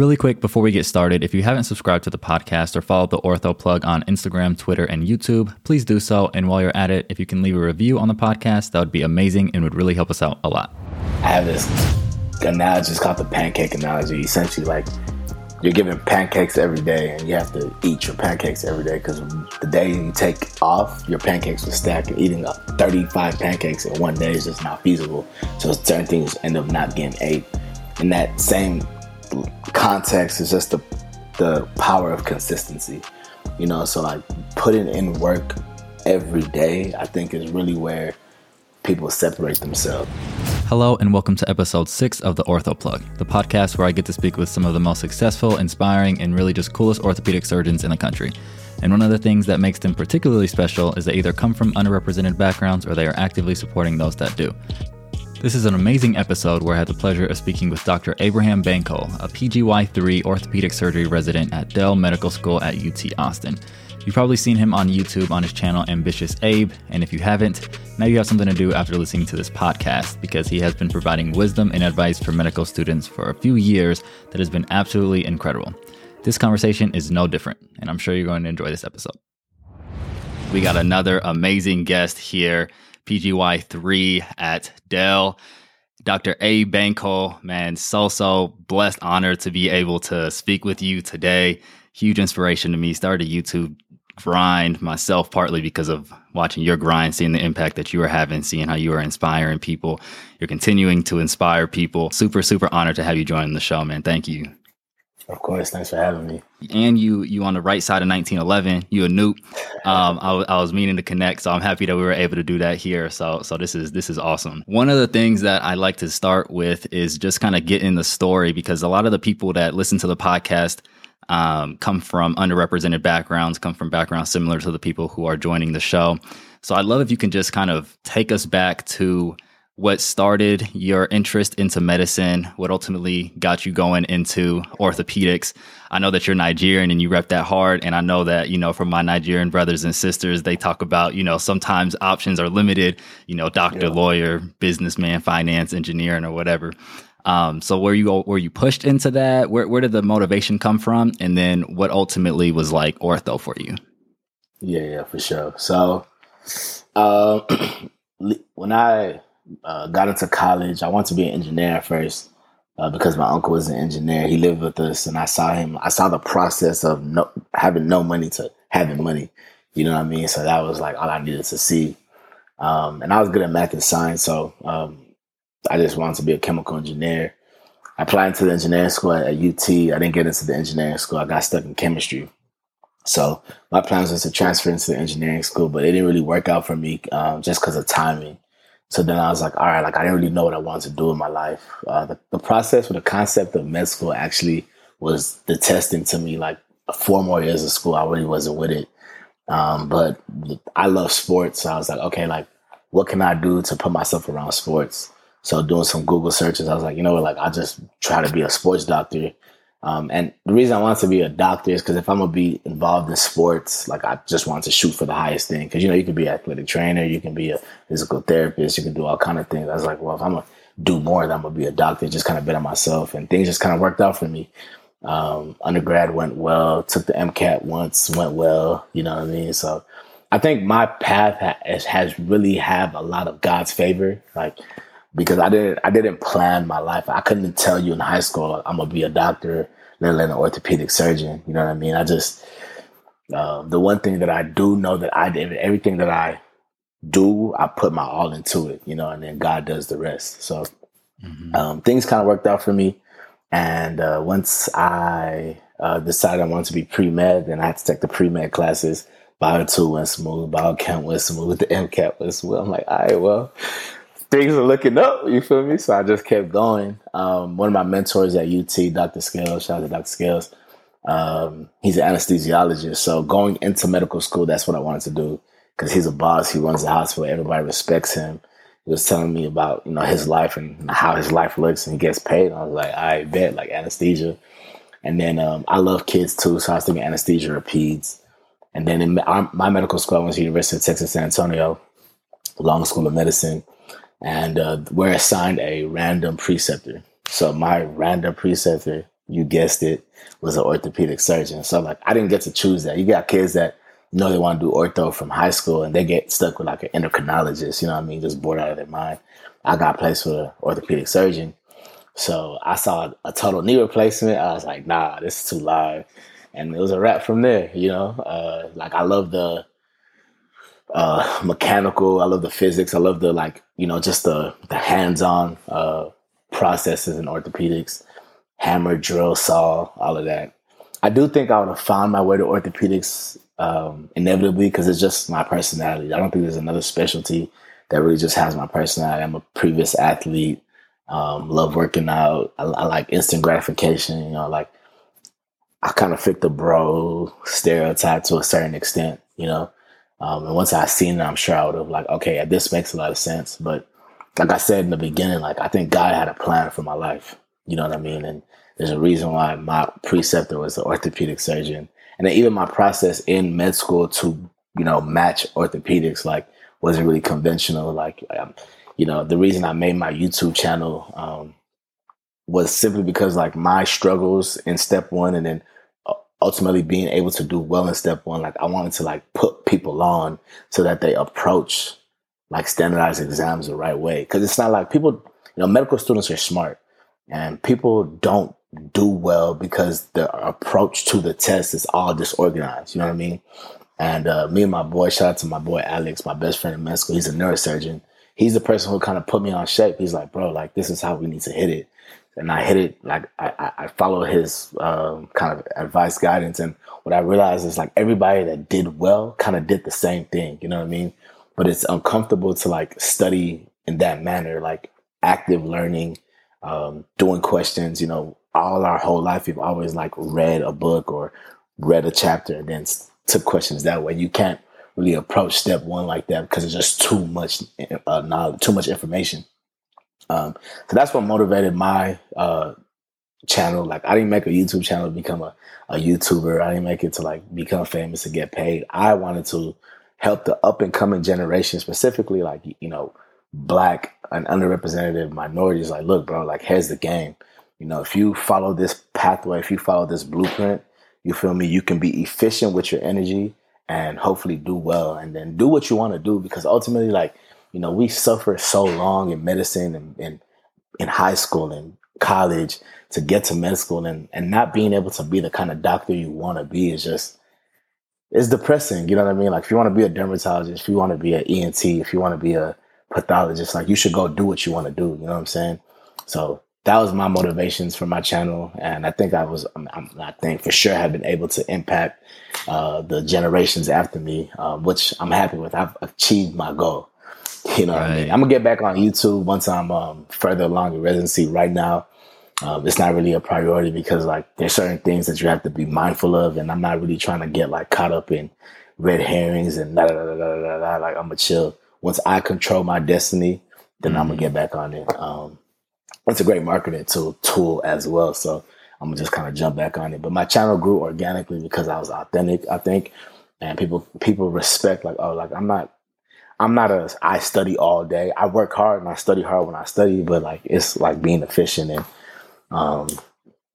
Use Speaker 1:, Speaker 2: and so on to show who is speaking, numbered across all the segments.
Speaker 1: Really quick before we get started, if you haven't subscribed to the podcast or followed the Ortho Plug on Instagram, Twitter, and YouTube, please do so. And while you're at it, if you can leave a review on the podcast, that would be amazing and would really help us out a lot.
Speaker 2: I have this analogy, it's called the pancake analogy. Essentially, like you're given pancakes every day and you have to eat your pancakes every day because the day you take off, your pancakes will stack. And eating 35 pancakes in one day is just not feasible. So certain things end up not getting ate. and that same context, is just the the power of consistency. You know, so like putting in work every day, I think is really where people separate themselves.
Speaker 1: Hello, and welcome to episode six of the Ortho Plug, the podcast where I get to speak with some of the most successful, inspiring, and really just coolest orthopedic surgeons in the country. And one of the things that makes them particularly special is they either come from underrepresented backgrounds or they are actively supporting those that do. This is an amazing episode where I had the pleasure of speaking with Dr. Abraham Bankole, a PGY3 orthopedic surgery resident at Dell Medical School at UT Austin. You've probably seen him on YouTube on his channel Ambitious Abe, and if you haven't, now you have something to do after listening to this podcast because he has been providing wisdom and advice for medical students for a few years that has been absolutely incredible. This conversation is no different, and I'm sure you're going to enjoy this episode. We got another amazing guest here. PGY3 at Dell. Dr. A. Bankole, man, so, so blessed, honored to be able to speak with you today. Huge inspiration to me. Started a YouTube grind myself, partly because of watching your grind, seeing the impact that you are having, seeing how you are inspiring people. You're continuing to inspire people. Super, super honored to have you join the show, man. Thank you.
Speaker 2: Of course, thanks for having me.
Speaker 1: And you, you on the right side of 1911. You a Nupe. Um, I, I was meaning to connect, so I'm happy that we were able to do that here. So, so this is this is awesome. One of the things that I like to start with is just kind of getting the story because a lot of the people that listen to the podcast um, come from underrepresented backgrounds, come from backgrounds similar to the people who are joining the show. So, I'd love if you can just kind of take us back to what started your interest into medicine, what ultimately got you going into orthopedics. I know that you're Nigerian and you rep that hard. And I know that, you know, from my Nigerian brothers and sisters, they talk about, you know, sometimes options are limited, you know, doctor, yeah. lawyer, businessman, finance, engineering, or whatever. Um, so were you were you pushed into that? Where where did the motivation come from? And then what ultimately was like ortho for you?
Speaker 2: Yeah, yeah, for sure. So uh, when I uh, got into college. I wanted to be an engineer first uh, because my uncle was an engineer. He lived with us, and I saw him. I saw the process of no, having no money to having money. You know what I mean? So that was like all I needed to see. Um, and I was good at math and science, so um, I just wanted to be a chemical engineer. I applied into the engineering school at, at UT. I didn't get into the engineering school. I got stuck in chemistry. So my plans was to transfer into the engineering school, but it didn't really work out for me um, just because of timing. So then I was like, all right, like I didn't really know what I wanted to do in my life. Uh, the, the process or the concept of med school actually was the testing to me. Like four more years of school, I really wasn't with it. Um, but I love sports. So I was like, okay, like what can I do to put myself around sports? So doing some Google searches, I was like, you know what, like I'll just try to be a sports doctor um, and the reason I wanted to be a doctor is because if I'm gonna be involved in sports, like I just want to shoot for the highest thing. Because you know you can be an athletic trainer, you can be a physical therapist, you can do all kind of things. I was like, well, if I'm gonna do more, then I'm gonna be a doctor. Just kind of bet on myself, and things just kind of worked out for me. Um, undergrad went well. Took the MCAT once, went well. You know what I mean? So I think my path has, has really have a lot of God's favor. Like because I didn't I didn't plan my life. I couldn't tell you in high school I'm gonna be a doctor, let alone an orthopedic surgeon. You know what I mean? I just uh, the one thing that I do know that I did everything that I do, I put my all into it. You know, and then God does the rest. So mm-hmm. um, things kind of worked out for me. And uh, once I uh, decided I wanted to be pre med, then I had to take the pre med classes. Bio two went smooth, bio biochem went smooth, the MCAT went smooth. I'm like, all right, well, things are looking up. You feel me? So I just kept going. Um, one of my mentors at UT, Dr. Scales, shout out to Dr. Scales. Um, he's an anesthesiologist. So going into medical school, that's what I wanted to do because he's a boss. He runs the hospital. Everybody respects him. He was telling me about you know his life and how his life looks, and he gets paid. And I was like, I bet like anesthesia. And then um, I love kids too, so I was thinking anesthesia or peds. And then in my, my medical school, I went to the University of Texas San Antonio, Long School of Medicine and uh, we're assigned a random preceptor. So my random preceptor you guessed it, was an orthopedic surgeon. So like I didn't get to choose that. You got kids that know they want to do ortho from high school and they get stuck with like an endocrinologist, you know what I mean, just bored out of their mind. I got placed with an orthopedic surgeon. So I saw a total knee replacement. I was like, nah, this is too live. And it was a wrap from there, you know. Uh, like I love the uh, mechanical, I love the physics, I love the like, you know, just the the hands-on uh, processes in orthopedics, hammer, drill, saw, all of that. I do think I would have found my way to orthopedics um, inevitably because it's just my personality. I don't think there's another specialty that really just has my personality. I'm a previous athlete, um, love working out. I, I, like instant gratification. You know, like I kind of fit the bro stereotype to a certain extent. You know, um, and once I seen it, I'm sure I would have like, okay, this makes a lot of sense. But like I said in the beginning, like I think God had a plan for my life. You know what I mean? And there's a reason why my preceptor was an orthopedic surgeon and then even my process in med school to you know match orthopedics like wasn't really conventional like um, you know the reason i made my youtube channel um, was simply because like my struggles in step one and then ultimately being able to do well in step one like i wanted to like put people on so that they approach like standardized exams the right way because it's not like people you know medical students are smart and people don't do well because the approach to the test is all disorganized. You know what I mean? And uh, me and my boy, shout out to my boy Alex, my best friend in med school. He's a neurosurgeon. He's the person who kind of put me on shape. He's like, bro, like this is how we need to hit it. And I hit it like I, I follow his um, kind of advice guidance. And what I realized is like everybody that did well kind of did the same thing. You know what I mean? But it's uncomfortable to like study in that manner, like active learning, um, doing questions. You know, all our whole life we've always like read a book or read a chapter and then took questions that way. You can't really approach step one like that because it's just too much uh, knowledge, too much information. Um, so that's what motivated my uh, channel. Like I didn't make a YouTube channel to become a, a YouTuber. I didn't make it to like become famous to get paid. I wanted to help the up and coming generation, specifically like you know black and underrepresented minorities. Like, look, bro, like here's the game. You know, if you follow this pathway, if you follow this blueprint, you feel me, you can be efficient with your energy and hopefully do well and then do what you want to do because ultimately like, you know, we suffer so long in medicine and, and in high school and college to get to med school and, and not being able to be the kind of doctor you want to be is just it's depressing. You know what I mean? Like if you want to be a dermatologist, if you want to be an ENT, if you want to be a pathologist, like you should go do what you want to do. You know what I'm saying? So that was my motivations for my channel, and I think I was, I'm, I think for sure, have been able to impact uh, the generations after me, uh, which I'm happy with. I've achieved my goal. You know right. what I mean? I'm gonna get back on YouTube once I'm um, further along in residency. Right now, um, it's not really a priority because like there's certain things that you have to be mindful of, and I'm not really trying to get like caught up in red herrings and da da da da da da. Like I'm gonna chill. Once I control my destiny, then mm-hmm. I'm gonna get back on it. Um, it's a great marketing tool tool as well. So I'm gonna just kind of jump back on it. But my channel grew organically because I was authentic, I think, and people people respect like oh like I'm not I'm not a I study all day. I work hard and I study hard when I study, but like it's like being efficient and um,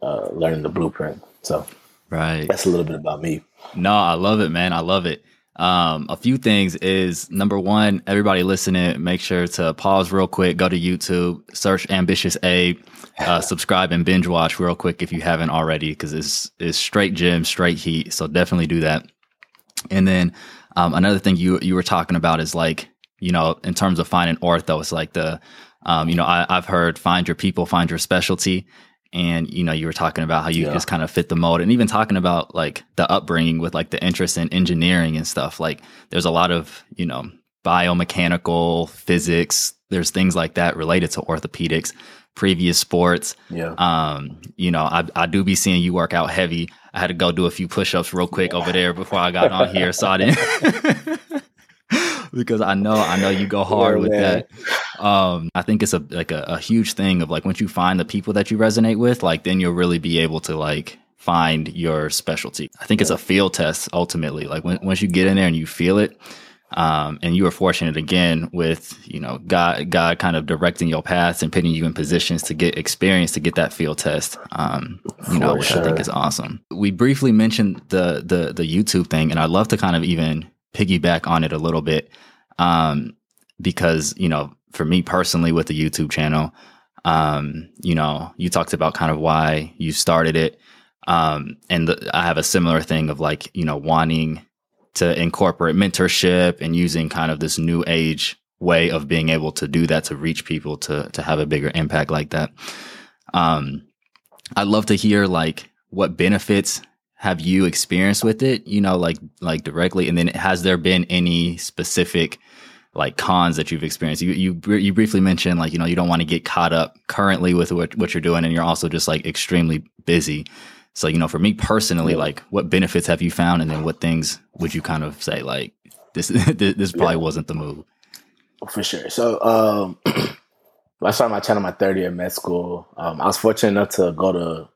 Speaker 2: uh, learning the blueprint. So
Speaker 1: right,
Speaker 2: that's a little bit about me.
Speaker 1: No, I love it, man. I love it. Um, a few things is number one, everybody listening, make sure to pause real quick, go to YouTube, search Ambitious Abe, uh, subscribe and binge watch real quick if you haven't already, because it's it's straight gym, straight heat. So definitely do that. And then um, another thing you you were talking about is like you know in terms of finding ortho, it's like the um, you know I, I've heard find your people, find your specialty, and you know you were talking about how you yeah. just kind of fit the mold and even talking about like the upbringing with like the interest in engineering and stuff. Like there's a lot of you know biomechanical physics there's things like that related to orthopedics previous sports.
Speaker 2: Yeah.
Speaker 1: Um you know i, I do be seeing you work out heavy i had to go do a few push-ups real quick over there before i got on here so i didn't because I know I know you go hard yeah, with man. that. Um, I think it's a like a, a, huge thing of like once you find the people that you resonate with, like then you'll really be able to like find your specialty. I think yeah. it's a field test ultimately. Like when, once you get in there and you feel it, Um, and you were fortunate again with you know God God kind of directing your paths and putting you in positions to get experience to get that field test. Um, you know, which sure. I think is awesome. We briefly mentioned the the the YouTube thing, and I'd love to kind of even piggyback on it a little bit um, because you know for me personally with the YouTube channel, um, you know, you talked about kind of why you started it. Um, and the, I have a similar thing of like, you know, wanting to incorporate mentorship and using kind of this new age way of being able to do that to reach people to to have a bigger impact like that. Um, I'd love to hear like what benefits have you experienced with it, you know, like like directly, and then has there been any specific like cons that you've experienced? You you you briefly mentioned like you know you don't want to get caught up currently with what what you're doing, and you're also just like extremely busy. So, you know, for me personally, like what benefits have you found? And then what things would you kind of say, like, this, this probably yeah. wasn't the move?
Speaker 2: For sure. So, um, I started my channel my third year med school. Um, I was fortunate enough to go to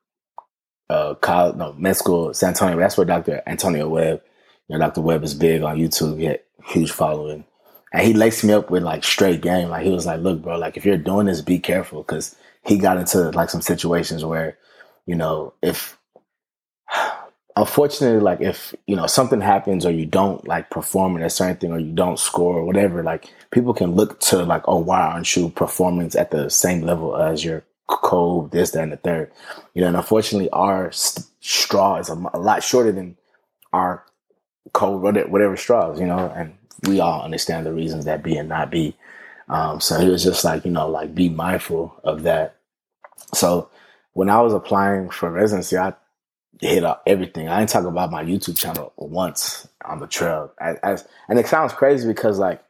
Speaker 2: uh, college, no, med school, San Antonio. That's where Dr. Antonio Webb, you know, Dr. Webb is big on YouTube. He had huge following. And he laced me up with like straight game. Like he was like, look, bro, like if you're doing this, be careful. Cause he got into like some situations where, you know, if unfortunately, like if you know something happens or you don't like perform in a certain thing or you don't score or whatever, like people can look to like, oh, why aren't you performing at the same level as your co this, that, and the third? You know, and unfortunately, our st- straw is a, lot shorter than our co whatever straws. You know, and we all understand the reasons that be and not be. Um, so it was just like you know, like be mindful of that. So when I was applying for residency, I hit up everything. I didn't talk about my YouTube channel once on the trail. As, as, and it sounds crazy because like,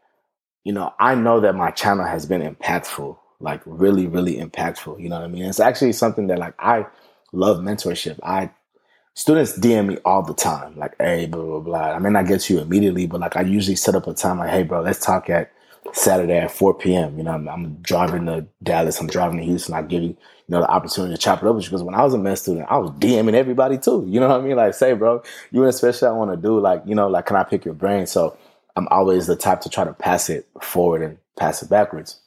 Speaker 2: you know, I know that my channel has been impactful, like really, really impactful. You know what I mean? It's actually something that like I love mentorship. I students DM me all the time, like, hey, blah, blah, blah. I may not get to you immediately, but like I usually set up a time like, hey, bro, let's talk at Saturday at 4 p.m. You know, I'm, I'm driving to Dallas, I'm driving to Houston. I give you, you know, the opportunity to chop it up with you because when I was a med student, I was DMing everybody too. You know what I mean? Like, say, bro, you in a special I want to do, like, you know, like, can I pick your brain? So I'm always the type to try to pass it forward and pass it backwards.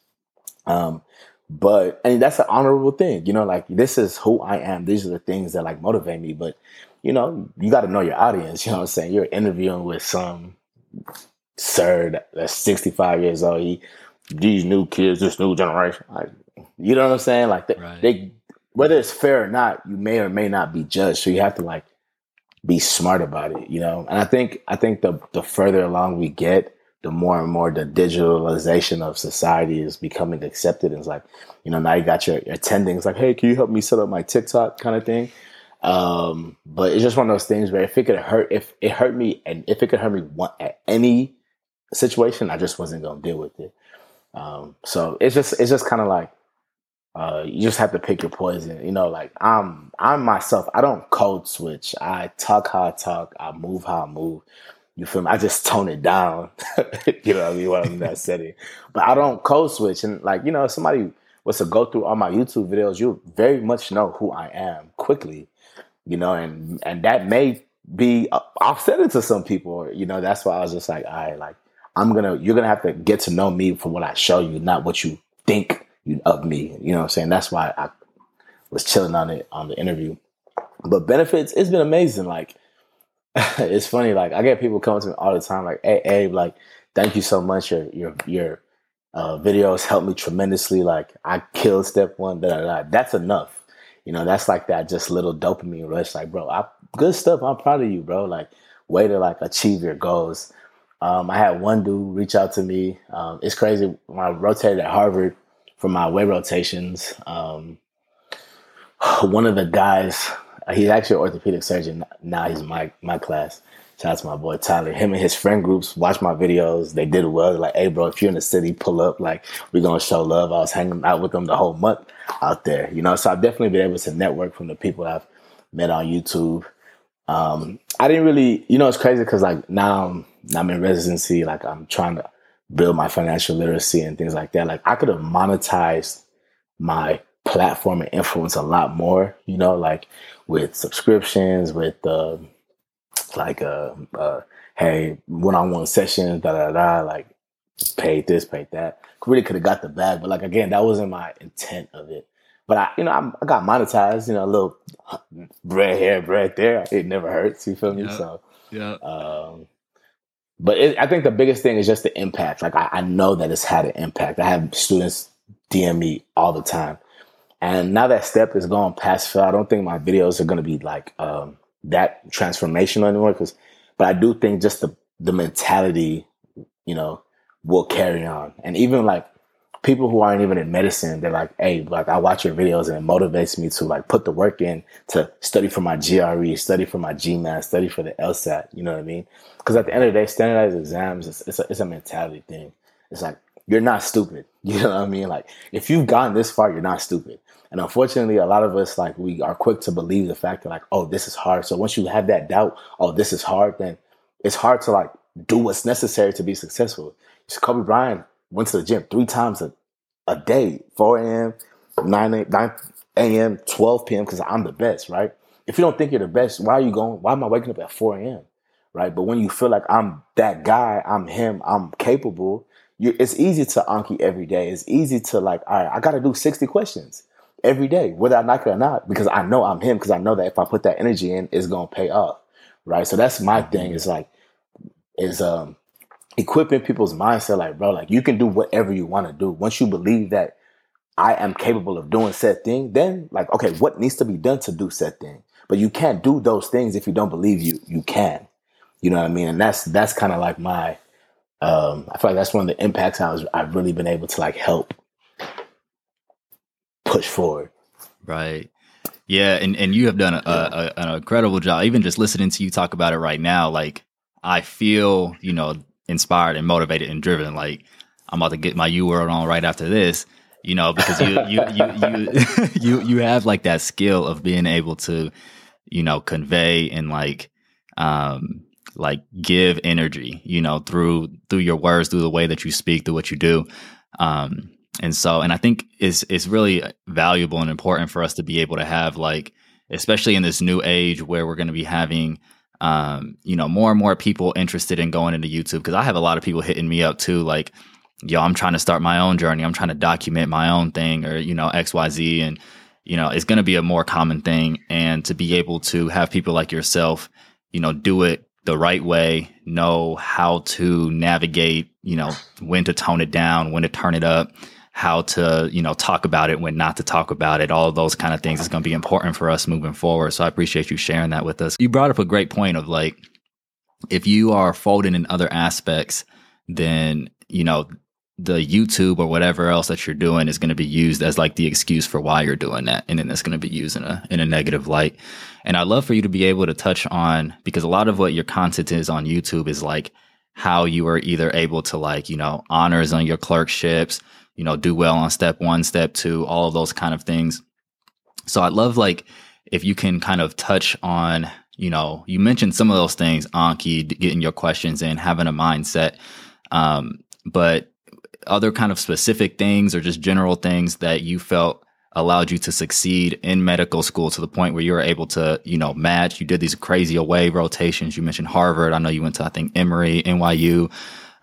Speaker 2: Um, but and that's an honorable thing, you know, like this is who I am. These are the things that like motivate me. But you know, you got to know your audience. You know what I'm saying? You're interviewing with some sir that's 65 years old. He, these new kids, this new generation, like, you know what I'm saying? Like they, right. they, whether it's fair or not, you may or may not be judged. So you have to like be smart about it, you know. And I think I think the the further along we get, the more and more the digitalization of society is becoming accepted. And it's like, you know, now you got your, your attending. It's like, hey, can you help me set up my TikTok kind of thing? Um, but it's just one of those things where if it could hurt, if it hurt me, and if it could hurt me one, at any situation, I just wasn't gonna deal with it. Um, so it's just it's just kind of like uh, you just have to pick your poison. You know, like I'm I'm myself. I don't code switch. I talk how I talk. I move how I move. You feel me? I just tone it down. you know what I mean? When I'm in that setting, but I don't code switch. And like you know, somebody was to go through all my YouTube videos, you very much know who I am quickly. You know, and and that may be uh, offsetting to some people. You know, that's why I was just like, I like I'm gonna you're gonna have to get to know me for what I show you, not what you think of me. You know what I'm saying? That's why I was chilling on it on the interview. But benefits, it's been amazing. Like it's funny, like I get people coming to me all the time, like, hey Abe, like, thank you so much. Your your your uh, videos helped me tremendously. Like I killed step one, da, da, da. That's enough. You know, that's like that just little dopamine rush. Like, bro, I, good stuff. I'm proud of you, bro. Like, way to like achieve your goals. Um, I had one dude reach out to me. Um, it's crazy. When I rotated at Harvard for my away rotations, um, one of the guys, he's actually an orthopedic surgeon. Now he's my my class. Shout out to my boy Tyler. Him and his friend groups watch my videos. They did well. They're Like, hey, bro, if you're in the city, pull up. Like, we're gonna show love. I was hanging out with them the whole month out there. You know, so I've definitely been able to network from the people I've met on YouTube. Um, I didn't really, you know, it's crazy because like now I'm, I'm in residency, like I'm trying to build my financial literacy and things like that. Like I could have monetized my platform and influence a lot more, you know, like with subscriptions, with uh, like uh, uh hey, one on one sessions, da da da, like paid this, paid that. Really could have got the bag, but like again, that wasn't my intent of it. But I, you know, I'm, i got monetized. You know, a little bread here, bread there. It never hurts. You feel me?
Speaker 1: Yeah.
Speaker 2: So
Speaker 1: Yeah.
Speaker 2: um, but it, I think the biggest thing is just the impact. Like I, I know that it's had an impact. I have students DM me all the time, and now that step is gone pass/fail, I don't think my videos are going to be like um, that transformational anymore. Because, but I do think just the the mentality, you know, will carry on. And even like people who aren't even in medicine, they're like, hey, like I watch your videos and it motivates me to like put the work in to study for my GRE, study for my GMAT, study for the LSAT. You know what I mean? Because at the end of the day, standardized exams, it's, it's, a, it's a mentality thing. It's like, you're not stupid. You know what I mean? Like, if you've gotten this far, you're not stupid. And unfortunately, a lot of us, like, we are quick to believe the fact that, like, oh, this is hard. So once you have that doubt, oh, this is hard, then it's hard to, like, do what's necessary to be successful. So Kobe Bryant went to the gym three times a, a day 4 a.m., 9 a.m., 9 a.m., 12 p.m., because I'm the best, right? If you don't think you're the best, why are you going? Why am I waking up at 4 a.m.? Right. But when you feel like I'm that guy, I'm him, I'm capable, you, it's easy to Anki every day. It's easy to like, all right, I got to do 60 questions every day, whether I like it or not, because I know I'm him, because I know that if I put that energy in, it's going to pay off. Right. So that's my thing is like, is, um, equipping people's mindset like bro like you can do whatever you want to do. Once you believe that i am capable of doing said thing then like okay what needs to be done to do said thing? But you can't do those things if you don't believe you you can. You know what i mean? And that's that's kind of like my um i feel like that's one of the impacts i was i've really been able to like help push forward.
Speaker 1: Right. Yeah, and, and you have done a, a, an incredible job. Even just listening to you talk about it right now, like I feel, you know, inspired and motivated and driven. Like I'm about to get my UWorld on right after this, you know, because you you you you you you have like that skill of being able to, you know, convey and like um like give energy, you know, through through your words, through the way that you speak, through what you do. Um and so and I think it's it's really valuable and important for us to be able to have like especially in this new age where we're going to be having um, you know, more and more people interested in going into YouTube because I have a lot of people hitting me up too, like, yo, I'm trying to start my own journey. I'm trying to document my own thing or, you know, XYZ. And, you know, it's going to be a more common thing. And to be able to have people like yourself, you know, do it the right way, know how to navigate, you know, when to tone it down, when to turn it up, how to, you know, talk about it, when not to talk about it, all those kind of things is going to be important for us moving forward. So I appreciate you sharing that with us. You brought up a great point of like, if you are folding in other aspects, then, you know, the YouTube or whatever else that you're doing is going to be used as like the excuse for why you're doing that. And then it's going to be used in a, in a negative light. And I'd love for you to be able to touch on, because a lot of what your content is on YouTube is like how you were either able to like, you know, honors on your clerkships, you know, do well on step one, step two, all of those kind of things. So I'd love like if you can kind of touch on, you know, you mentioned some of those things, Anki, getting your questions in, having a mindset. Um, but other kind of specific things or just general things that you felt allowed you to succeed in medical school to the point where you were able to, you know, match. You did these crazy away rotations. You mentioned Harvard. I know you went to, I think, Emory, NYU.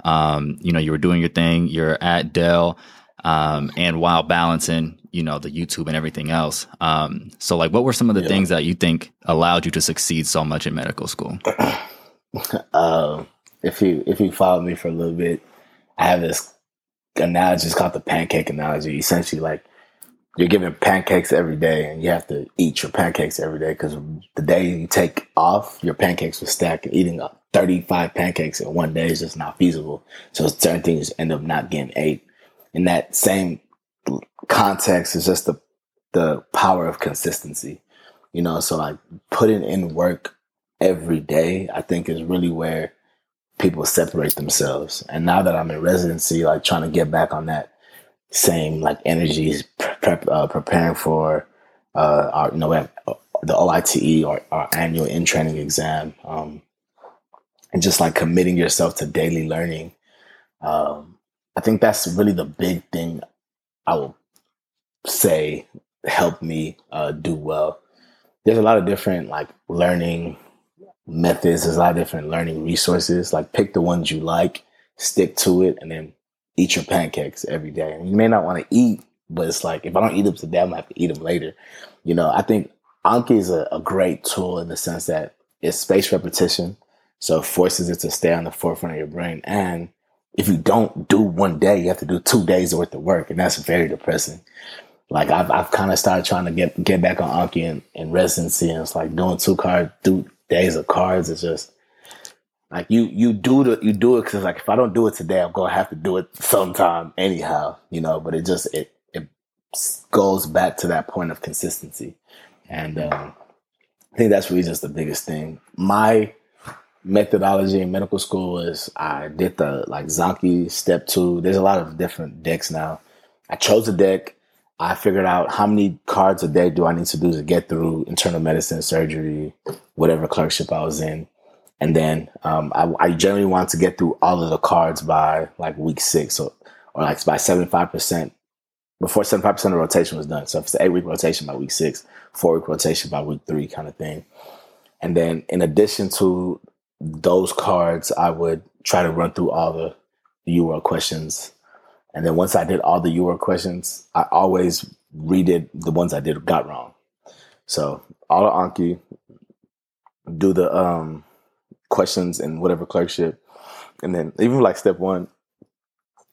Speaker 1: Um, you know, you were doing your thing. You're at Dell, um, and while balancing, you know, the YouTube and everything else. Um, so like, what were some of the
Speaker 2: Yeah.
Speaker 1: things that you think allowed you to succeed so much in medical school?
Speaker 2: um, if you if you follow me for a little bit, I have this analogy. It's called the pancake analogy. Essentially, like you're given pancakes every day, and you have to eat your pancakes every day because the day you take off, your pancakes will stack. And eating uh, 35 pancakes in one day is just not feasible. So certain things end up not getting ate. In that same context, is just the the power of consistency. You know, so like putting in work every day, I think is really where people separate themselves. And now that I'm in residency, like trying to get back on that same like energies, prep, uh, preparing for uh, our, you know, we have uh, the OITE or our annual in training exam, um, and just like committing yourself to daily learning. Um, I think that's really the big thing I will say helped me uh, do well. There's a lot of different like learning methods. There's a lot of different learning resources. Like pick the ones you like, stick to it, and then eat your pancakes every day. And you may not want to eat, but it's like if I don't eat them today, I'm gonna have to eat them later. You know, I think Anki is a, a great tool in the sense that it's spaced repetition, so it forces it to stay on the forefront of your brain. And if you don't do one day, you have to do two days worth of work, and that's very depressing. Like I've I've kind of started trying to get get back on Anki and, in residency, and it's like doing two card two days of cards is just like you you do the you do it because like if I don't do it today, I'm gonna have to do it sometime anyhow, you know. But it just it it goes back to that point of consistency, and um, I think that's really just the biggest thing. My methodology in medical school is I did the like Zanki step two. There's a lot of different decks now. I chose a deck. I figured out how many cards a day do I need to do to get through internal medicine, surgery, whatever clerkship I was in. And then um, I, I, generally want to get through all of the cards by like week six or, or like by 75% before 75% of rotation was done. So if it's an eight week rotation by week six, four week rotation by week three kind of thing. And then in addition to those cards, I would try to run through all the UWorld questions. And then once I did all the UWorld questions, I always redid the ones I did got wrong. So all the Anki, do the um questions in whatever clerkship. And then even like step one,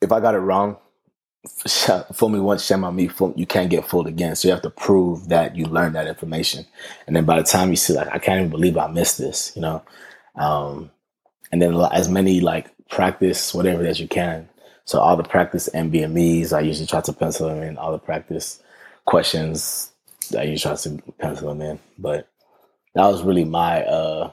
Speaker 2: if I got it wrong, fool me once, shame on me. Fool, you can't get fooled again. So you have to prove that you learned that information. And then by the time you see, like, I can't even believe I missed this, you know. Um, and then as many like practice whatever that you can. So all the practice NBMEs, I usually try to pencil them in. All the practice questions, I usually try to pencil them in. But that was really my uh,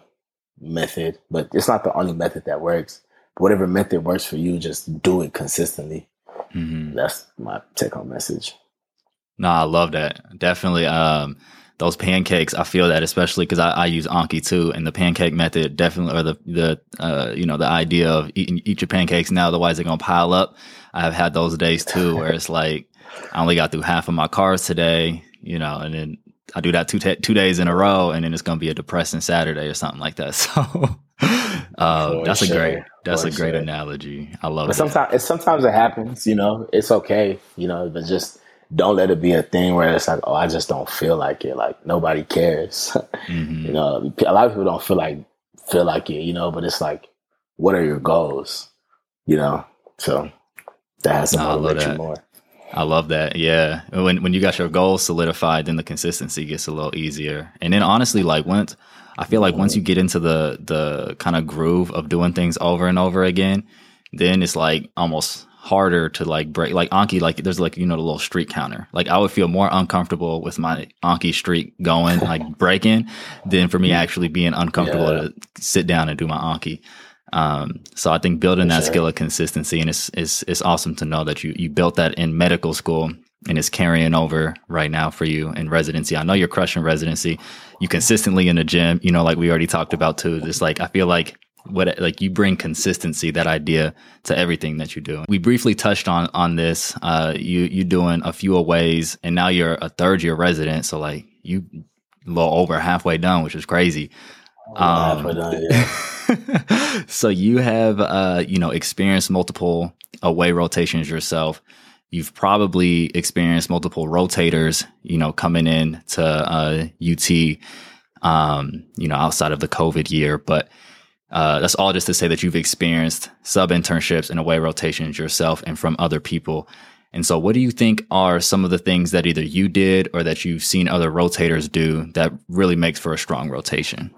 Speaker 2: method, but it's not the only method that works. whatever method works for you, just do it consistently. Mm-hmm. That's my take home message.
Speaker 1: No, I love that. Definitely. Um, those pancakes, I feel that especially because I, I, use Anki too, and the pancake method definitely, or the the uh, you know the idea of eating eat your pancakes now, otherwise they're gonna pile up. I've had those days too, where it's like I only got through half of my cars today, you know, and then I do that two t- two days in a row, and then it's gonna be a depressing Saturday or something like that. So uh, that's sure. a great that's For a great sure. analogy. I love
Speaker 2: it. Sometimes sometimes it happens, you know. It's okay, you know, but just don't let it be a thing where it's like, oh, I just don't feel like it. Like nobody cares. Mm-hmm. you know, a lot of people don't feel like feel like it, you know. But it's like, what are your goals? You know, so that has to motivate you more.
Speaker 1: I love that. Yeah. When when you got your goals solidified, then the consistency gets a little easier. And then honestly, like once I feel like once you get into the the kind of groove of doing things over and over again, then it's like almost harder to like break like Anki like there's like you know the little streak counter. Like I would feel more uncomfortable with my Anki streak going like breaking than for me actually being uncomfortable yeah. to sit down and do my Anki. Um, so I think building that sure. skill of consistency and it's, it's, it's awesome to know that you, you built that in medical school and it's carrying over right now for you in residency. I know you're crushing residency. You consistently in the gym, you know, like we already talked about too. Just like, I feel like what, like you bring consistency, that idea to everything that you do. We briefly touched on, on this, uh, you, you doing a few aways and now you're a third year resident. So like you a little over halfway done, which is crazy. Um, so you have, uh, you know, experienced multiple away rotations yourself. You've probably experienced multiple rotators, you know, coming in to uh, UT, um, you know, outside of the COVID year. But uh, that's all just to say that you've experienced sub internships and away rotations yourself and from other people. And so, what do you think are some of the things that either you did or that you've seen other rotators do that really makes for a strong rotation?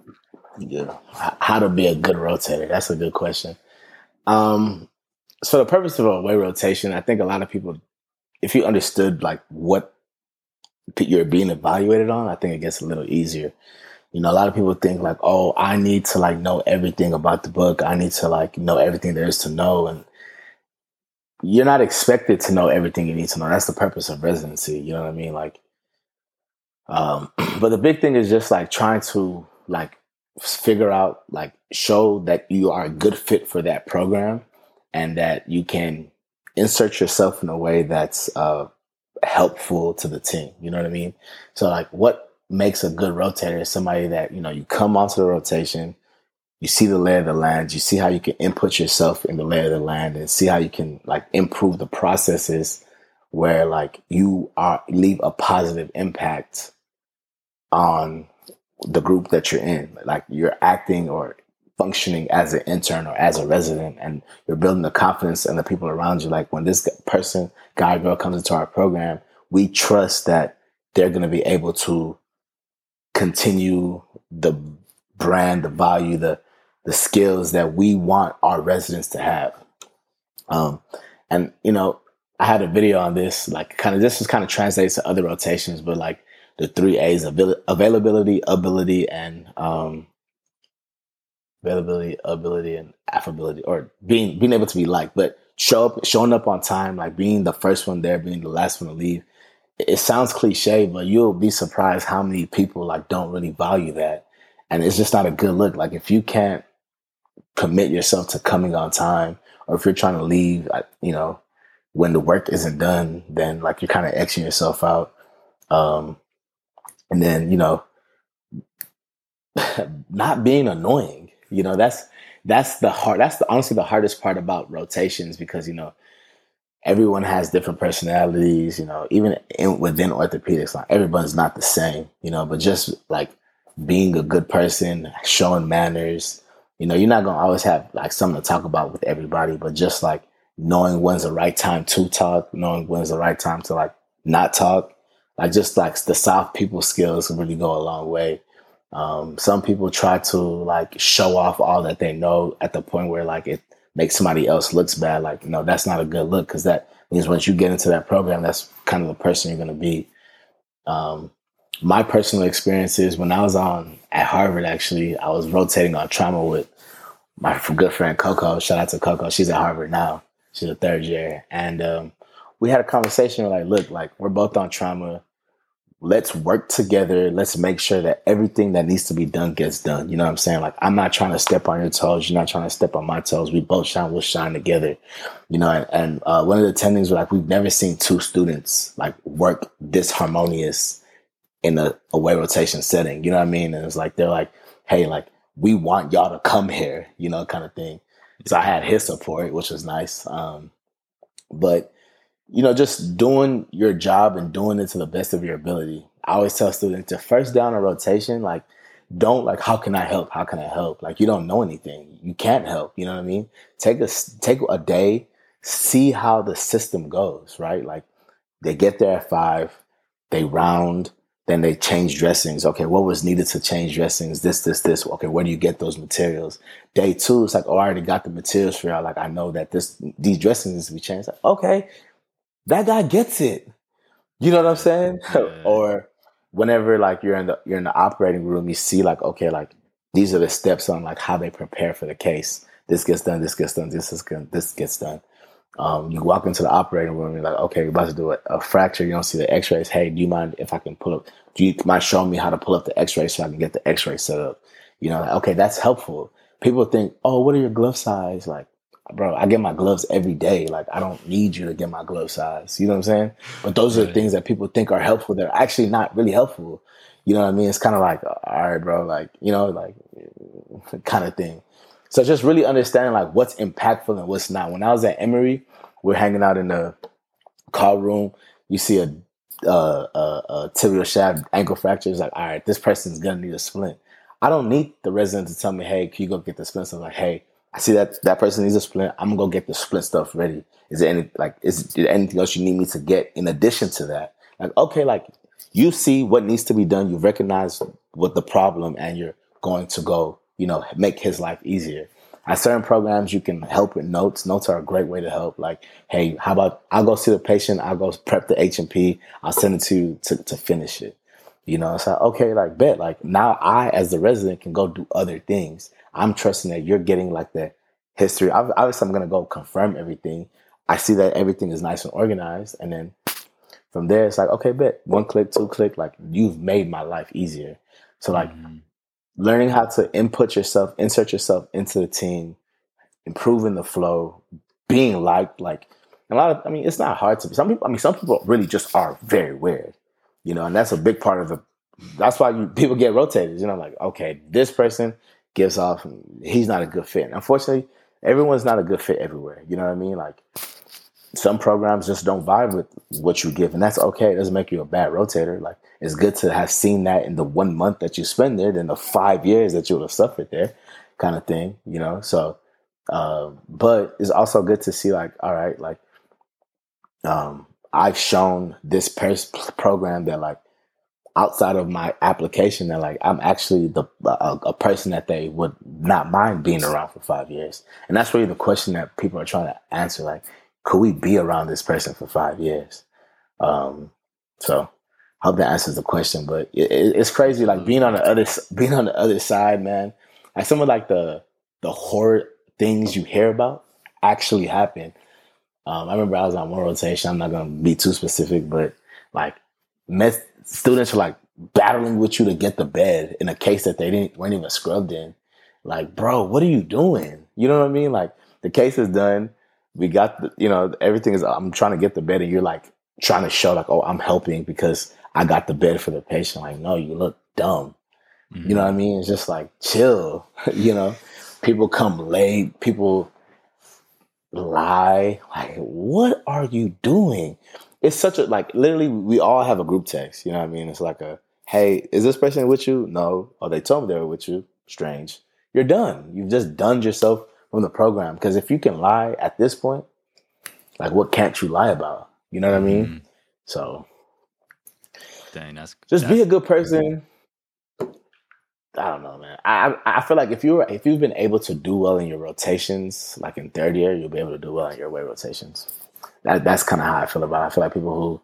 Speaker 2: Yeah. How to be a good rotator? That's a good question. Um, so the purpose of a away rotation, I think a lot of people, if you understood like what you're being evaluated on, I think it gets a little easier. You know, a lot of people think like, oh, I need to like know everything about the book. I need to like know everything there is to know. And you're not expected to know everything you need to know. That's the purpose of residency. You know what I mean? Like, um, but the big thing is just like trying to like figure out like show that you are a good fit for that program and that you can insert yourself in a way that's uh, helpful to the team. You know what I mean? So like what makes a good rotator is somebody that, you know, you come onto the rotation, you see the lay of the land, you see how you can input yourself in the lay of the land and see how you can like improve the processes where like you are leave a positive impact on the group that you're in. Like you're acting or functioning as an intern or as a resident and you're building the confidence and the people around you. Like when this person, guy, girl comes into our program, we trust that they're going to be able to continue the brand, the value, the the skills that we want our residents to have. Um, and you know, I had a video on this, like kind of this is kind of translates to other rotations, but like the three A's avail- availability, ability, and um, availability, ability, and affability, or being being able to be liked. But show up, showing up on time, like being the first one there, being the last one to leave. It sounds cliche, but you'll be surprised how many people like don't really value that, and it's just not a good look. Like if you can't commit yourself to coming on time, or if you're trying to leave, you know, when the work isn't done, then like you're kind of Xing yourself out. Um, and then, you know, not being annoying, you know, that's, that's the hard, that's the, honestly the hardest part about rotations because, you know, everyone has different personalities, you know, even in, within orthopedics, like everyone's not the same, you know, but just like being a good person, showing manners, you know, you're not gonna always have like something to talk about with everybody, but just like knowing when's the right time to talk, knowing when's the right time to like not talk, like just like the soft people skills really go a long way. Um, some people try to like show off all that they know at the point where like it makes somebody else looks bad. Like, no, that's not a good look because that means once you get into that program, that's kind of the person you're going to be. Um, my personal experiences when I was on at Harvard, actually, I was rotating on trauma with my good friend Coco. Shout out to Coco. She's at Harvard now. She's a third year. And um, we had a conversation like, look, like we're both on trauma. Let's work together. Let's make sure that everything that needs to be done gets done. You know what I'm saying? Like, I'm not trying to step on your toes. You're not trying to step on my toes. We both shine. We'll shine together. You know, and, and uh, one of the attendings were like, we've never seen two students like work this harmonious in a away rotation setting. You know what I mean? And it's like they're like, hey, like we want y'all to come here, you know, kind of thing. So I had his support, which was nice. Um, but you know, just doing your job and doing it to the best of your ability. I always tell students to first down a rotation, like don't like how can I help? How can I help? Like you don't know anything. You can't help. You know what I mean? Take a take a day, see how the system goes, right? Like they get there at five, they round, then they change dressings. Okay, what was needed to change dressings? This, this, this. Okay, where do you get those materials? Day two, it's like, oh, I already got the materials for y'all. Like, I know that this these dressings needs to be changed. Like, okay, that guy gets it. You know what I'm saying? Yeah. or whenever like you're in the you're in the operating room, you see like, okay, like these are the steps on like how they prepare for the case. This gets done. This gets done. This is going this gets done. Um, you walk into the operating room, you're like, okay, we're about to do a, a, fracture. You don't see the x-rays. Hey, do you mind if I can pull up, do you mind showing me how to pull up the x-ray so I can get the x-ray set up? You know, like, okay, that's helpful. People think, oh, what are your glove size? Like, bro, I get my gloves every day. Like, I don't need you to get my glove size. You know what I'm saying? But those right. are the things that people think are helpful. They're actually not really helpful. You know what I mean? It's kind of like, all right, bro, like, you know, like kind of thing. So just really understanding like what's impactful and what's not. When I was at Emory, we're hanging out in the car room. You see a, uh, a, a tibial shaft ankle fracture. It's like, all right, this person's gonna need a splint. I don't need the resident to tell me, hey, can you go get the splint? So I'm like, hey, I see that that person needs a splint. I'm gonna get the splint stuff ready. Is there any like is there anything else you need me to get in addition to that? Like, okay, like you see what needs to be done, you recognize what the problem, and you're going to go you know, make his life easier. At certain programs, you can help with notes. Notes are a great way to help. Like, hey, how about I'll go see the patient, I'll go prep the H and P, I'll send it to you to, to finish it. You know, it's like, okay, like bet. Like now I as the resident can go do other things. I'm trusting that you're getting like the history. Obviously I'm gonna go confirm everything. I see that everything is nice and organized, and then from there it's like, okay, bet. One click, two click, like you've made my life easier. So like mm-hmm learning how to input yourself, insert yourself into the team, improving the flow, being liked. Like a lot of, I mean, it's not hard to. be. Some people, I mean, some people really just are very weird, you know, and that's a big part of the. That's why you, people get rotated. You know, like okay, this person gives off. He's not a good fit. Unfortunately, everyone's not a good fit everywhere. You know what I mean? Like some programs just don't vibe with what you give, and that's okay. It doesn't make you a bad rotator. Like it's good to have seen that in the one month that you spend there than the five years that you would have suffered there, kind of thing. You know, so. Um, but it's also good to see like, all right, like, um, I've shown this pers- program that like outside of my application that like I'm actually the a, a, person that they would not mind being around for five years, and that's really the question that people are trying to answer. Like, could we be around this person for five years? Um, so I hope that answers the question. But it, it, it's crazy, like being on the other being on the other side, man. Like some of like the the horror things you hear about actually happen. Um, I remember I was on one rotation. I'm not gonna be too specific, but like met students are like battling with you to get the bed in a case that they didn't weren't even scrubbed in. Like, bro, what are you doing? You know what I mean? Like the case is done. We got the, you know, everything is I'm trying to get the bed and you're like trying to show like, oh, I'm helping because I got the bed for the patient. Like, no, you look dumb. Mm-hmm. You know what I mm-hmm. mean? It's just like chill, you know. People come late, people lie. Like, what are you doing? It's such a like literally we all have a group text. You know what I mean? It's like a hey, is this person with you? No. Oh, they told me they were with you. Strange. You're done. You've just done yourself from the program. Because if you can lie at this point, like what can't you lie about? You know what I mean? Mm-hmm. So
Speaker 1: Dang, that's
Speaker 2: just
Speaker 1: that's,
Speaker 2: be a good person. I don't know, man. I I feel like if you were if you've been able to do well in your rotations, like in third year, you'll be able to do well in your away rotations that that's kind of how I feel about it. I feel like people who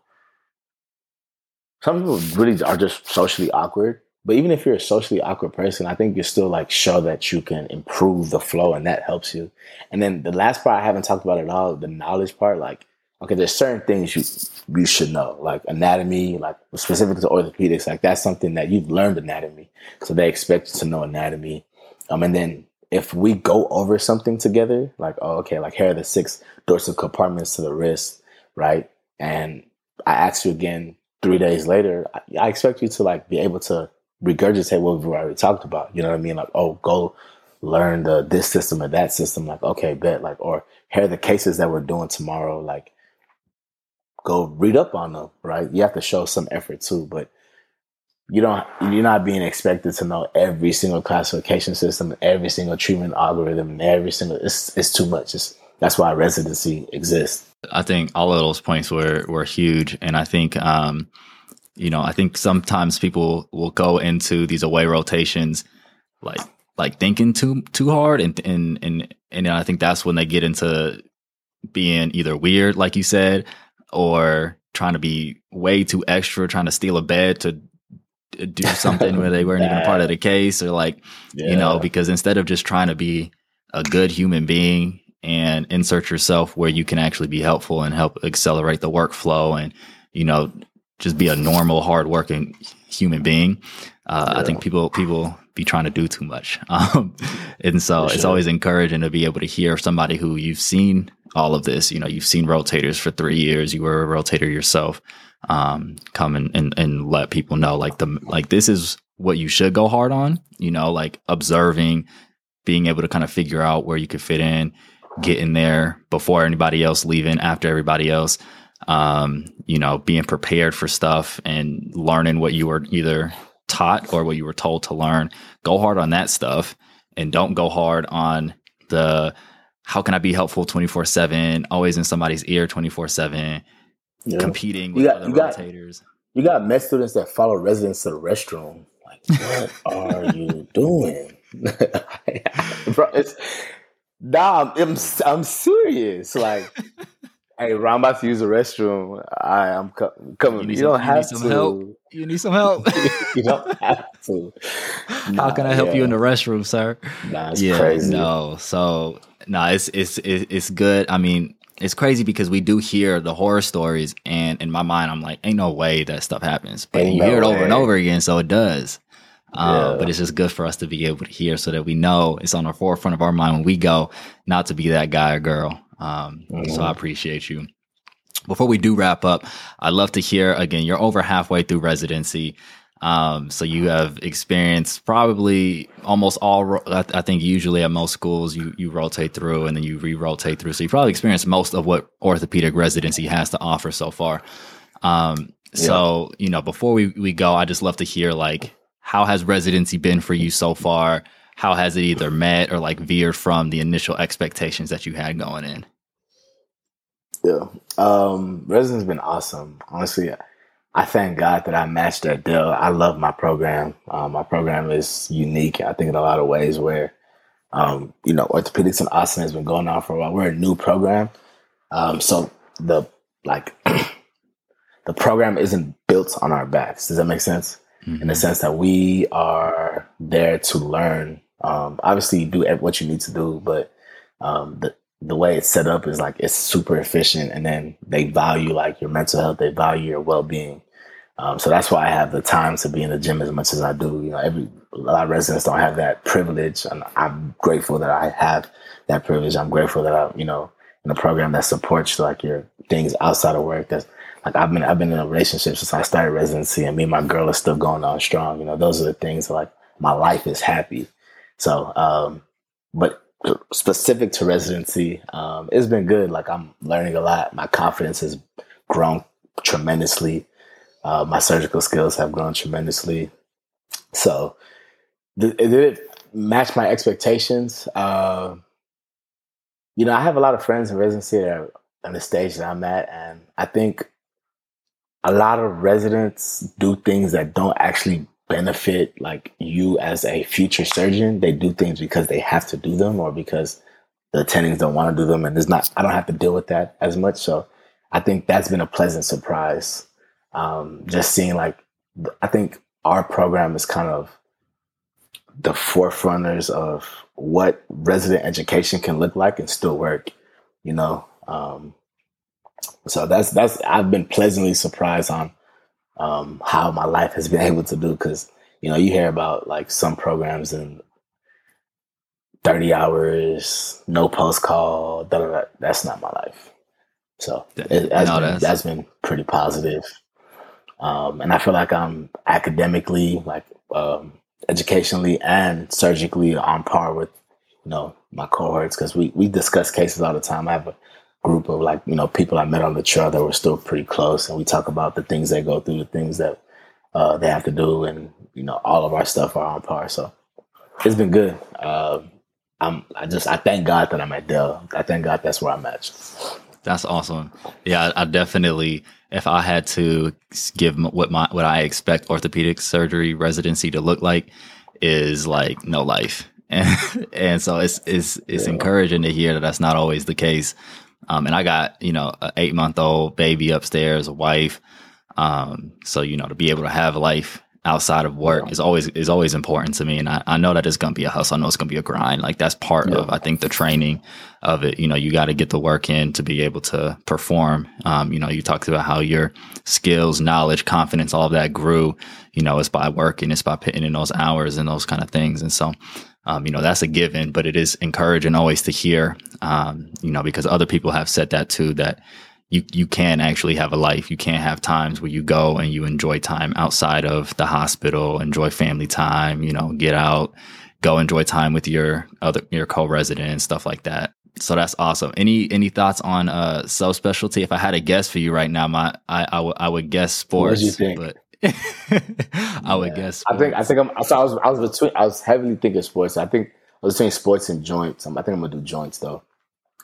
Speaker 2: some people really are just socially awkward. But even if you're a socially awkward person, I think you still like show that you can improve the flow and that helps you. And then the last part I haven't talked about at all, the knowledge part, like, okay, there's certain things you you should know, like anatomy, like specific to orthopedics, like that's something that you've learned anatomy. So they expect you to know anatomy. Um, and then if we go over something together, like, oh, okay, like here are the six dorsal compartments to the wrist, right? And I ask you again three days later, I, expect you to like be able to regurgitate what we've already talked about. You know what I mean? Like, oh, go learn the this system or that system. Like, okay, bet. Like, or here are the cases that we're doing tomorrow. Like, go read up on them, right? You have to show some effort too, but you don't you're not being expected to know every single classification system, every single treatment algorithm, and every single it's it's too much. It's, that's why residency exists.
Speaker 1: I think all of those points were were huge, and I think um, you know I think sometimes people will go into these away rotations like like thinking too too hard, and and and and I think that's when they get into being either weird, like you said, or trying to be way too extra, trying to steal a bed to do something where they weren't even a part of the case or like yeah. you know because instead of just trying to be a good human being and insert yourself where you can actually be helpful and help accelerate the workflow and you know just be a normal hardworking human being uh, yeah. i think people people be trying to do too much um, and so sure. it's always encouraging to be able to hear somebody who you've seen all of this you know you've seen rotators for three years you were a rotator yourself um, come and, and, and let people know like the like this is what you should go hard on. You know, like observing, being able to kind of figure out where you could fit in, get in there before anybody else leaving, after everybody else. Um, you know, being prepared for stuff and learning what you were either taught or what you were told to learn. Go hard on that stuff and don't go hard on the how can I be helpful 24 7, always in somebody's ear 24 7 yeah. competing with got, other
Speaker 2: you got,
Speaker 1: rotators.
Speaker 2: You got med students that follow residents to the restroom. Like, what are you doing? Bro, it's, nah, I'm, I'm serious. Like, hey, I'm about to use the restroom. I, am co- coming. You, you don't have
Speaker 1: to.
Speaker 2: Help.
Speaker 1: You need some help.
Speaker 2: you don't have to.
Speaker 1: Nah, How can I help yeah. you in the restroom, sir?
Speaker 2: Nah, yeah, crazy.
Speaker 1: No, so no, nah, it's it's it's good. I mean, it's crazy because we do hear the horror stories, and in my mind, I'm like, ain't no way that stuff happens. But ain't you no hear it way. over and over again, so it does. Yeah. But it's just good for us to be able to hear so that we know it's on the forefront of our mind when we go, not to be that guy or girl. Um, mm-hmm. So I appreciate you. Before we do wrap up, I'd love to hear again, you're over halfway through residency. Um, so you have experienced probably almost all. I think usually at most schools you you rotate through and then you re-rotate through. So you probably experienced most of what orthopedic residency has to offer so far. Um, yeah. So you know, before we we go, I just love to hear like how has residency been for you so far? How has it either met or like veered from the initial expectations that you had going in?
Speaker 2: Yeah, um, residency's been awesome. Honestly, I thank God that I matched at Dell. I love my program. Um, my program is unique, I think, in a lot of ways where, um, you know, orthopedics in Austin has been going on for a while. We're a new program. Um, so the, like, the program isn't built on our backs. Does that make sense? Mm-hmm. In the mm-hmm. sense that we are there to learn. Um, obviously, you do what you need to do, but um, the, the way it's set up is like it's super efficient and then they value like your mental health they value your well-being. Um, so that's why i have the time to be in the gym as much as i do. You know every a lot of residents don't have that privilege and i'm grateful that i have that privilege. I'm grateful that i'm you know in a program that supports like your things outside of work. That's like i've been i've been in a relationship since i started residency and me and my girl are still going on strong. You know those are the things that, like my life is happy. So um but specific to residency, um, it's been good. Like I'm learning a lot. My confidence has grown tremendously. Uh, my surgical skills have grown tremendously. So, did it match my expectations? Uh, you know, I have a lot of friends in residency that are on the stage that I'm at, and I think a lot of residents do things that don't actually benefit like you as a future surgeon. They do things because they have to do them or because the attendings don't want to do them. And there's not, I don't have to deal with that as much. So I think that's been a pleasant surprise. Um, just seeing like, I think our program is kind of the forefronters of what resident education can look like and still work, you know? Um, so that's, that's, I've been pleasantly surprised on um, how my life has been able to do. Because you know, you hear about like some programs in thirty hours, no post call. Da, da, da. That's not my life. So it, has no, been, that's... that's been pretty positive. Um, and I feel like I'm academically, like um, educationally, and surgically on par with you know my cohorts because we we discuss cases all the time. I have a group of like you know people I met on the trail that were still pretty close, and we talk about the things they go through, the things that uh, they have to do, and you know all of our stuff are on par. So it's been good. Uh, I'm I just I thank God that I'm at Dell. I thank God that's where I'm at.
Speaker 1: That's awesome. Yeah, I, I definitely. If I had to give what my what I expect orthopedic surgery residency to look like, is like no life. And, and so it's it's it's yeah. encouraging to hear that that's not always the case. Um, and I got, you know, an eight month old baby upstairs, a wife. Um, so, you know, to be able to have life outside of work yeah. is always is always important to me. And I, I know that it's gonna be a hustle. I know it's gonna be a grind. Like that's part yeah. of I think the training of it. You know, you gotta get the work in to be able to perform. Um, you know, you talked about how your skills, knowledge, confidence, all of that grew, you know, it's by working, it's by putting in those hours and those kind of things. And so um, you know, that's a given, but it is encouraging always to hear, um, you know, because other people have said that too, that you, you can actually have a life. You can't have times where you go and you enjoy time outside of the hospital, enjoy family time, you know, get out, go enjoy time with your other, your co-resident and stuff like that. So that's awesome. Any any thoughts on uh subspecialty? If I had a guess for you right now, my I I, w- I would guess sports. But I would yeah. guess.
Speaker 2: Sports. I think I think I'm. So I was I was between. I was heavily thinking sports. I think I was between sports and joints. I think I'm gonna do joints though.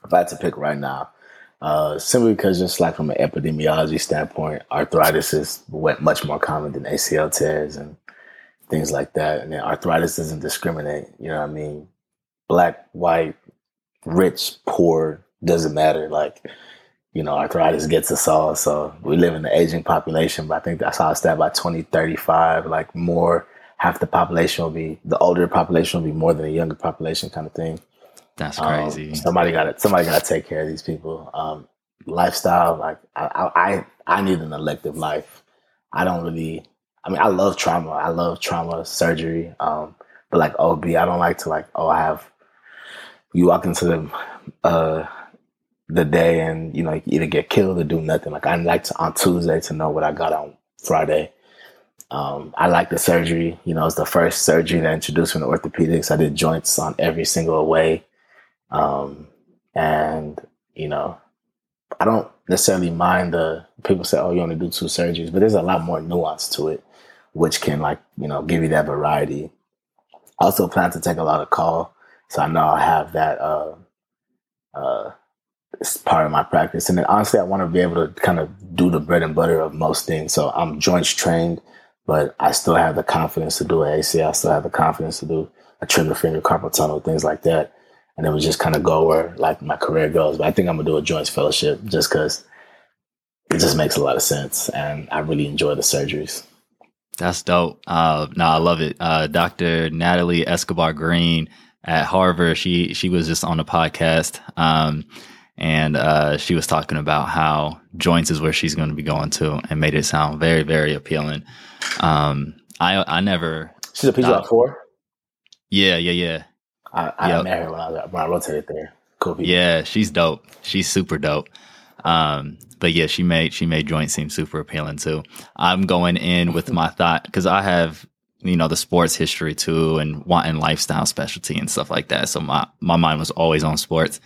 Speaker 2: If I had to pick right now, uh, simply because just like from an epidemiology standpoint, arthritis is much more common than ACL tears and things like that. And then arthritis doesn't discriminate. You know what I mean? Black, white, rich, poor doesn't matter. Like you know, arthritis gets us all. So we live in the aging population, but I think that's how it's that by 2035, like more, half the population will be, the older population will be more than the younger population kind of thing.
Speaker 1: That's crazy.
Speaker 2: Um, somebody got to, somebody got to take care of these people. Um, lifestyle, like I, I, I need an elective life. I don't really, I mean, I love trauma. I love trauma surgery. Um, but like OB, I don't like to like, oh, I have, you walk into the, uh, the day and you know either get killed or do nothing. Like I like to on Tuesday to know what I got on Friday. Um, I like the surgery. You know, it's the first surgery that introduced me to orthopedics. I did joints on every single way. Um, and, you know, I don't necessarily mind the people say, oh, you only do two surgeries, but there's a lot more nuance to it, which can, like, you know, give you that variety. I also plan to take a lot of call. So I know I'll have that uh, uh, it's part of my practice. And then honestly, I want to be able to kind of do the bread and butter of most things. So I'm joints trained, but I still have the confidence to do an ACL. I still have the confidence to do a trigger finger carpal tunnel, things like that. And it would just kind of go where like my career goes. But I think I'm gonna do a joints fellowship just because it just makes a lot of sense, and I really enjoy the surgeries.
Speaker 1: That's dope. Uh, no, I love it. Uh, Dr. Natalie Escobar Green at Harvard, she she was just on a podcast. Um, and uh, she was talking about how joints is where she's going to be going to, and made it sound very, very appealing. Um, I I never.
Speaker 2: She's a PGY four.
Speaker 1: Yeah, yeah, yeah.
Speaker 2: I, I yep. met her when I was, when I rotated there. Cool.
Speaker 1: People. Yeah, she's dope. She's super dope. Um, but yeah, she made she made joints seem super appealing too. I'm going in with my thought because I have you know the sports history too and wanting lifestyle specialty and stuff like that. So my my mind was always on sports.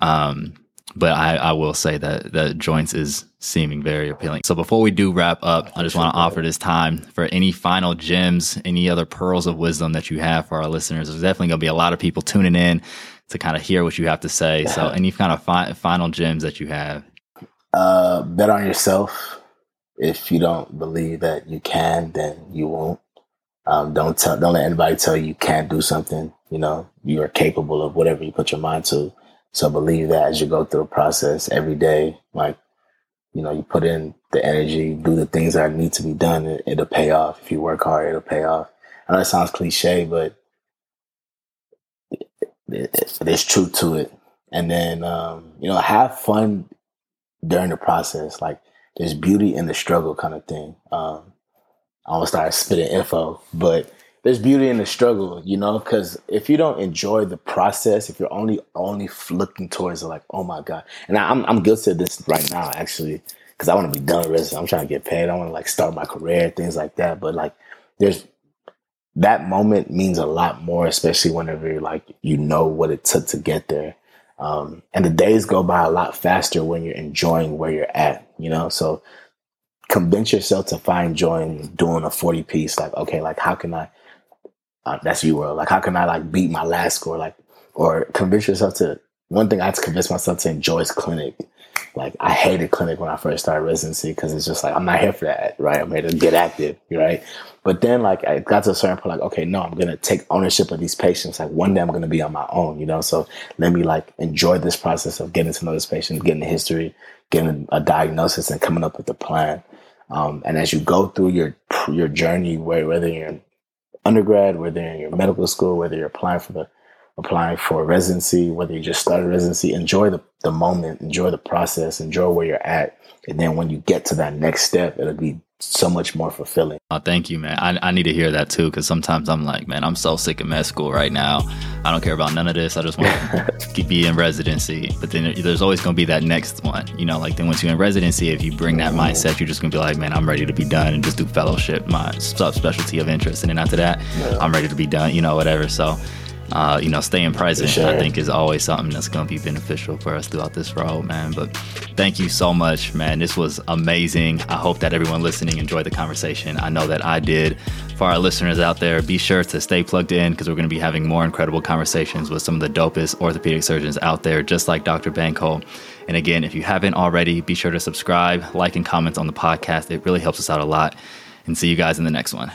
Speaker 1: Um, but I, I will say that the joints is seeming very appealing. So before we do wrap up, I just want to offer this time for any final gems, any other pearls of wisdom that you have for our listeners. There's definitely going to be a lot of people tuning in to kind of hear what you have to say. So any kind of fi- final gems that you have?
Speaker 2: Uh, bet on yourself. If you don't believe that you can, then you won't. Um, don't tell, don't let anybody tell you you can't do something. You know, you are capable of whatever you put your mind to. So believe that as you go through the process every day, like, you know, you put in the energy, do the things that need to be done, it, it'll pay off. If you work hard, it'll pay off. I know it sounds cliche, but there's truth to it. And then, um, you know, have fun during the process. Like, there's beauty in the struggle kind of thing. Um, I almost started spitting info, but there's beauty in the struggle, you know, because if you don't enjoy the process, if you're only only looking towards like, oh my god, and I, am I'm guilty of this right now actually, because I want to be done with. I'm trying to get paid. I want to like start my career, things like that. But like, there's that moment means a lot more, especially whenever you're like you know what it took to get there. Um, and the days go by a lot faster when you're enjoying where you're at, you know. So convince yourself to find joy in doing a 40 piece. Like, okay, like how can I uh, that's UWorld. Like, how can I like beat my last score? Like, or convince yourself to. One thing I had to convince myself to enjoy is clinic. Like, I hated clinic when I first started residency because it's just like I'm not here for that, right? I'm here to get active, right? But then, like, I got to a certain point, like, okay, no, I'm gonna take ownership of these patients. Like, one day I'm gonna be on my own, you know. So let me like enjoy this process of getting to know this patient, getting the history, getting a diagnosis, and coming up with a plan. Um, and as you go through your your journey, whether you're undergrad, whether you're in your medical school, whether you're applying for the applying for residency, whether you just started residency, enjoy the, the moment, enjoy the process, enjoy where you're at. And then when you get to that next step, it'll be so much more fulfilling.
Speaker 1: Oh, thank you, man. I, I need to hear that too, because sometimes I'm like, man, I'm so sick of med school right now. I don't care about none of this. I just want to be in residency. But then there's always going to be that next one. You know, like then once you're in residency, if you bring that mm-hmm. mindset, you're just going to be like, man, I'm ready to be done and just do fellowship, my subspecialty of interest. And then after that, yeah. I'm ready to be done, you know, whatever. So uh, you know, staying present, sure. I think is always something that's going to be beneficial for us throughout this road, man. But thank you so much, man. This was amazing. I hope that everyone listening enjoyed the conversation. I know that I did. For our listeners out there, be sure to stay plugged in because we're going to be having more incredible conversations with some of the dopest orthopedic surgeons out there, just like Dr. Bankole. And again, if you haven't already, be sure to subscribe, like, and comment on the podcast. It really helps us out a lot. And see you guys in the next one.